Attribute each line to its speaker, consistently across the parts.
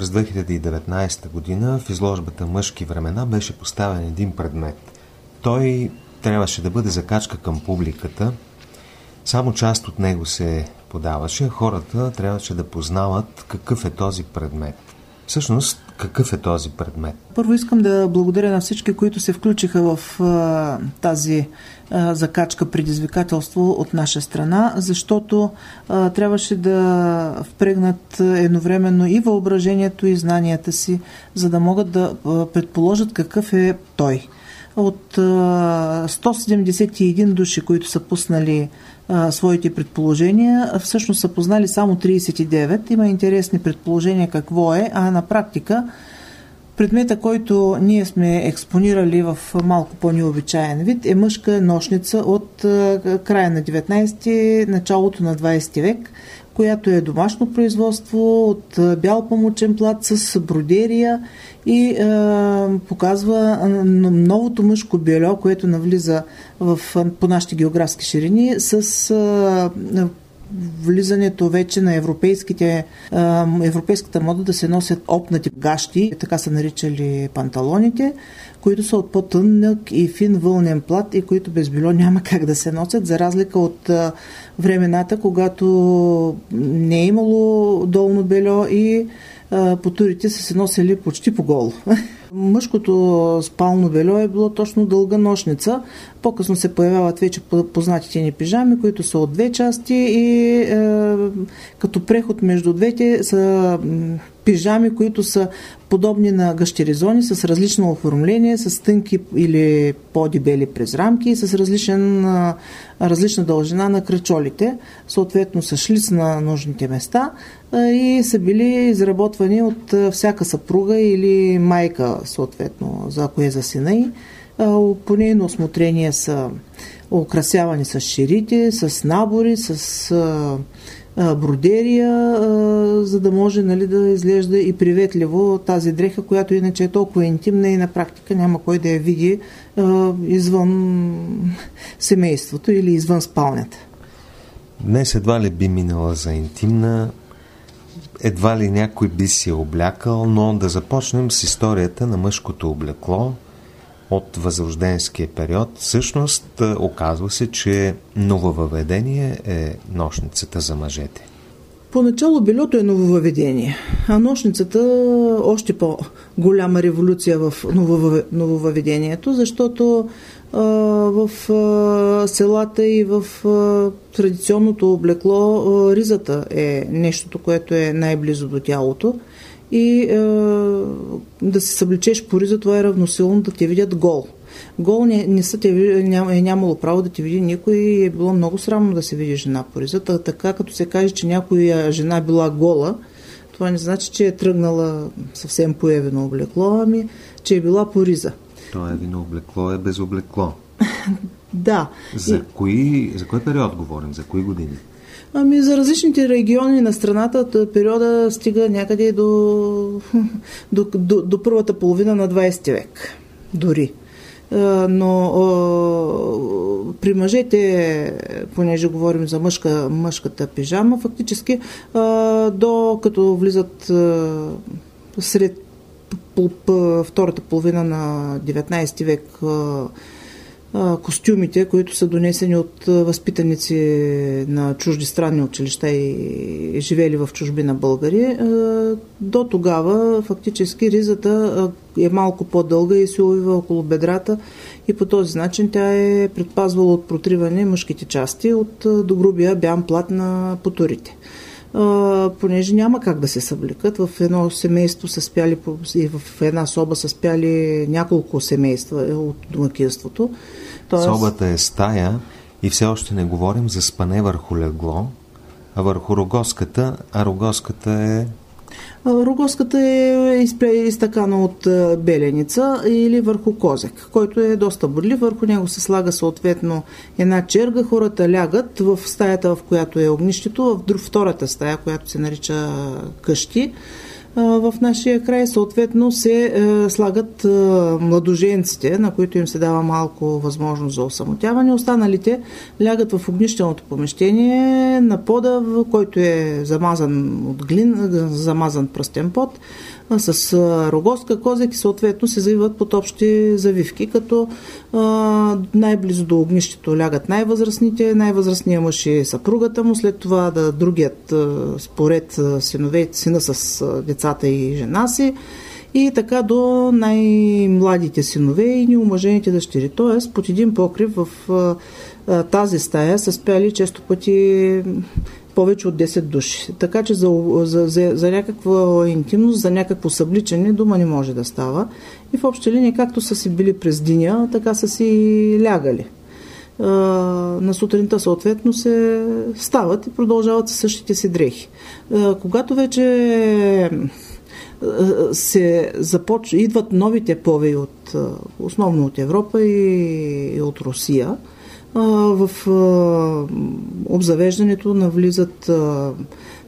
Speaker 1: през 2019 година в изложбата Мъжки времена беше поставен един предмет. Той трябваше да бъде закачка към публиката. Само част от него се подаваше. Хората трябваше да познават какъв е този предмет. Всъщност, какъв е този предмет?
Speaker 2: Първо искам да благодаря на всички, които се включиха в а, тази а, закачка предизвикателство от наша страна, защото а, трябваше да впрегнат едновременно и въображението, и знанията си, за да могат да предположат какъв е той. От а, 171 души, които са пуснали своите предположения, всъщност са познали само 39. Има интересни предположения какво е, а на практика предмета, който ние сме експонирали в малко по-необичаен вид е мъжка нощница от края на 19 началото на 20 век, която е домашно производство от бял памучен плат с бродерия и е, показва новото мъжко бельо, което навлиза в, по нашите географски ширини с е, влизането вече на европейските, европейската мода да се носят опнати гащи, така са наричали панталоните, които са от по-тънък и фин вълнен плат и които без било няма как да се носят, за разлика от времената, когато не е имало долно бельо и потурите са се носили почти по голо. Мъжкото спално бельо е било точно дълга нощница. По-късно се появяват вече познатите ни пижами, които са от две части и е, като преход между двете са пижами, които са подобни на гъщеризони с различно оформление, с тънки или по-дебели през рамки и с различен, различна дължина на кръчолите, съответно с шлиц на нужните места и са били изработвани от всяка съпруга или майка, съответно, за ако е за сина и по нейно осмотрение са украсявани с ширите, с набори, с бродерия, за да може нали, да изглежда и приветливо тази дреха, която иначе е толкова интимна и на практика няма кой да я види извън семейството или извън спалнята.
Speaker 1: Днес едва ли би минала за интимна, едва ли някой би си облякал, но да започнем с историята на мъжкото облекло – от възрожденския период, всъщност е, оказва се, че нововъведение е нощницата за мъжете.
Speaker 2: Поначало белето е нововъведение, а нощницата още по-голяма революция в нововъведението, защото в селата и в традиционното облекло ризата е нещото, което е най-близо до тялото и да се събличеш по риза, това е равносилно да те видят гол. Гол не, не са те, ням, е нямало право да те види никой и е било много срамно да се види жена по риза. Така като се каже, че някоя жена била гола, това не значи, че е тръгнала съвсем поевено облекло, ами че е била по риза.
Speaker 1: То е вино облекло е без облекло.
Speaker 2: да.
Speaker 1: За, и... кои, за кой период говорим? За кои години?
Speaker 2: Ами за различните региони на страната периода стига някъде до, до, до, до първата половина на 20 век. Дори. Но при мъжете, понеже говорим за мъжка, мъжката пижама, фактически до като влизат сред втората половина на 19 век костюмите, които са донесени от възпитаници на чужди странни училища и живели в чужбина българи. До тогава фактически ризата е малко по-дълга и се увива около бедрата и по този начин тя е предпазвала от протриване мъжките части от добрубия бян плат на потурите понеже няма как да се съблекат. В едно семейство са спяли и в една соба са спяли няколко семейства е, от домакинството.
Speaker 1: Тоест... Собата е стая и все още не говорим за спане върху легло, а върху рогоската, а рогоската е
Speaker 2: Рогоската е изтъкана от беленица или върху козек, който е доста бодлив. Върху него се слага съответно една черга. Хората лягат в стаята, в която е огнището, в втората стая, която се нарича къщи. В нашия край. Съответно се слагат младоженците, на които им се дава малко възможност за осамотяване. Останалите лягат в огнищеното помещение на пода, който е замазан от глин, замазан пръстен пот с рогоска, козек и съответно се завиват под общи завивки, като най-близо до огнището лягат най-възрастните, най-възрастният мъж е съпругата му, след това да другият според синове, сина с децата и жена си и така до най-младите синове и неумъжените дъщери. Тоест, под един покрив в тази стая са спяли често пъти повече от 10 души. Така че за, за, за, за някаква интимност, за някакво събличане дума не може да става. И в общи линии, както са си били през деня, така са си лягали. На сутринта съответно се стават и продължават същите си дрехи. Когато вече се започ... идват новите повеи от, основно от Европа и от Русия, в обзавеждането навлизат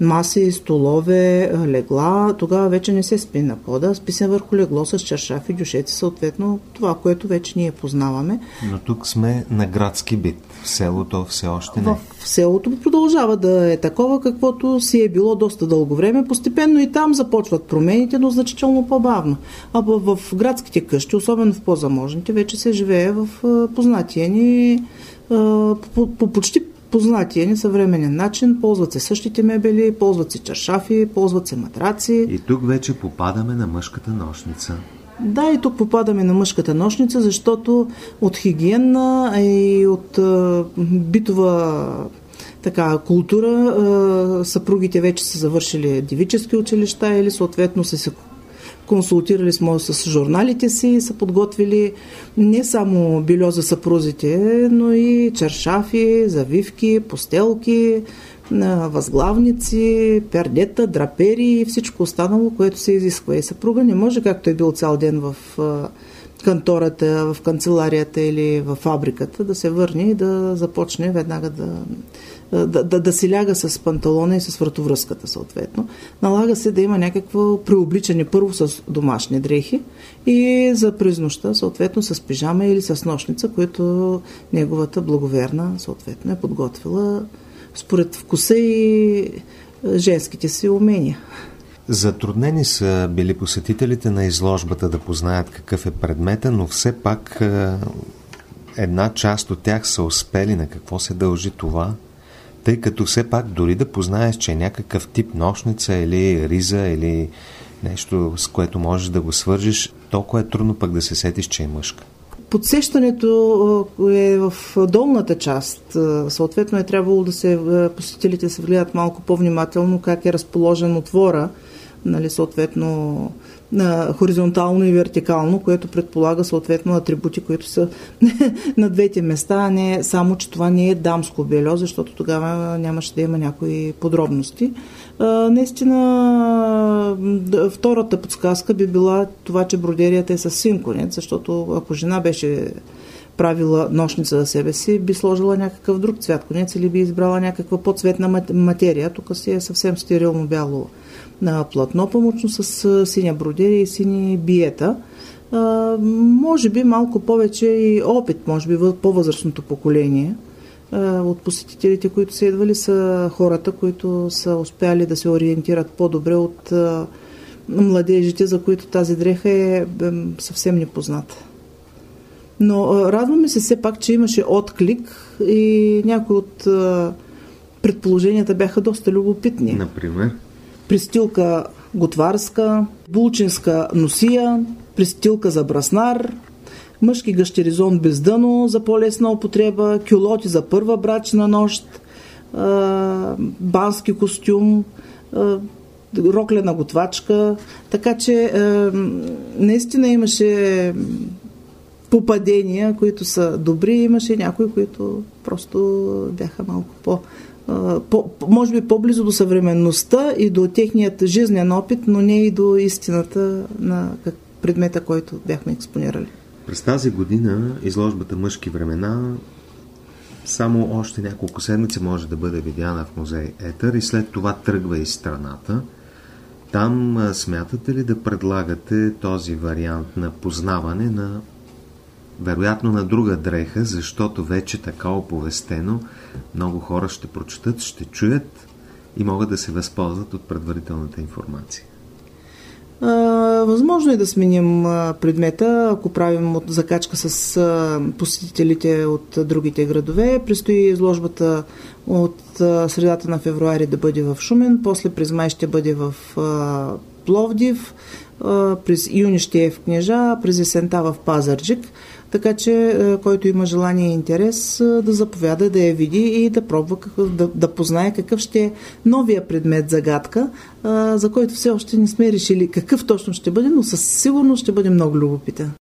Speaker 2: маси, столове, легла. Тогава вече не се спи на пода, спи се върху легло с чаршафи, дюшеци, съответно това, което вече ние познаваме.
Speaker 1: Но тук сме на градски бит. В селото все още не.
Speaker 2: В селото продължава да е такова, каквото си е било доста дълго време. Постепенно и там започват промените, но значително по-бавно. А в градските къщи, особено в по-заможните, вече се живее в познатия ни по, по почти познатия ни съвременен начин. Ползват се същите мебели, ползват се чашафи, ползват се матраци.
Speaker 1: И тук вече попадаме на мъжката нощница.
Speaker 2: Да, и тук попадаме на мъжката нощница, защото от хигиенна и от битова така, култура съпругите вече са завършили девически училища или съответно са се консултирали сме с журналите си и са подготвили не само бельо за съпрузите, но и чершафи, завивки, постелки, възглавници, пердета, драпери и всичко останало, което се изисква. И съпруга не може, както е бил цял ден в кантората, в канцеларията или в фабриката, да се върне и да започне веднага да да, да, да си ляга с панталона и с вратовръзката съответно. Налага се да има някакво преобличане първо с домашни дрехи и за през нощта съответно с пижама или с нощница, което неговата благоверна съответно е подготвила според вкуса и женските си умения.
Speaker 1: Затруднени са били посетителите на изложбата да познаят какъв е предмета, но все пак една част от тях са успели на какво се дължи това – тъй като все пак дори да познаеш, че е някакъв тип нощница или риза или нещо, с което можеш да го свържиш, толкова е трудно пък да се сетиш, че е мъжка.
Speaker 2: Подсещането е в долната част. Съответно е трябвало да се посетителите се влияят малко по-внимателно как е разположен отвора, нали, съответно на хоризонтално и вертикално, което предполага съответно атрибути, които са на двете места, а не само, че това не е дамско бельо, защото тогава нямаше да има някои подробности. А, наистина, втората подсказка би била това, че бродерията е с синконец, защото ако жена беше правила нощница за себе си, би сложила някакъв друг цвят конец или би избрала някаква по-цветна материя. Тук си е съвсем стерилно бяло на платно памучно с синя бродери и сини биета. А, може би малко повече и опит, може би по-възрастното поколение а, от посетителите, които са идвали, са хората, които са успяли да се ориентират по-добре от а, младежите, за които тази дреха е съвсем непозната. Но радваме се все пак, че имаше отклик и някои от предположенията бяха доста любопитни.
Speaker 1: Например?
Speaker 2: Пристилка готварска, булчинска носия, пристилка за браснар, мъжки гъщеризон без дъно за по-лесна употреба, кюлоти за първа брачна нощ, бански костюм, роклена готвачка. Така че наистина имаше попадения, които са добри, имаше някои, които просто бяха малко по- по, може би по-близо до съвременността и до техният жизнен опит, но не и до истината на предмета, който бяхме експонирали.
Speaker 1: През тази година изложбата Мъжки времена само още няколко седмици може да бъде видяна в музей Етър и след това тръгва из страната. Там смятате ли да предлагате този вариант на познаване на вероятно на друга дреха, защото вече така оповестено много хора ще прочитат, ще чуят и могат да се възползват от предварителната информация.
Speaker 2: Възможно е да сменим предмета, ако правим закачка с посетителите от другите градове. Престои изложбата от средата на февруари да бъде в Шумен, после през май ще бъде в Пловдив, през юни ще е в Кнежа, през есента в Пазарджик. Така че, който има желание и интерес, да заповяда, да я види и да пробва, да, да познае какъв ще е новия предмет загадка, за който все още не сме решили какъв точно ще бъде, но със сигурност ще бъде много любопитен.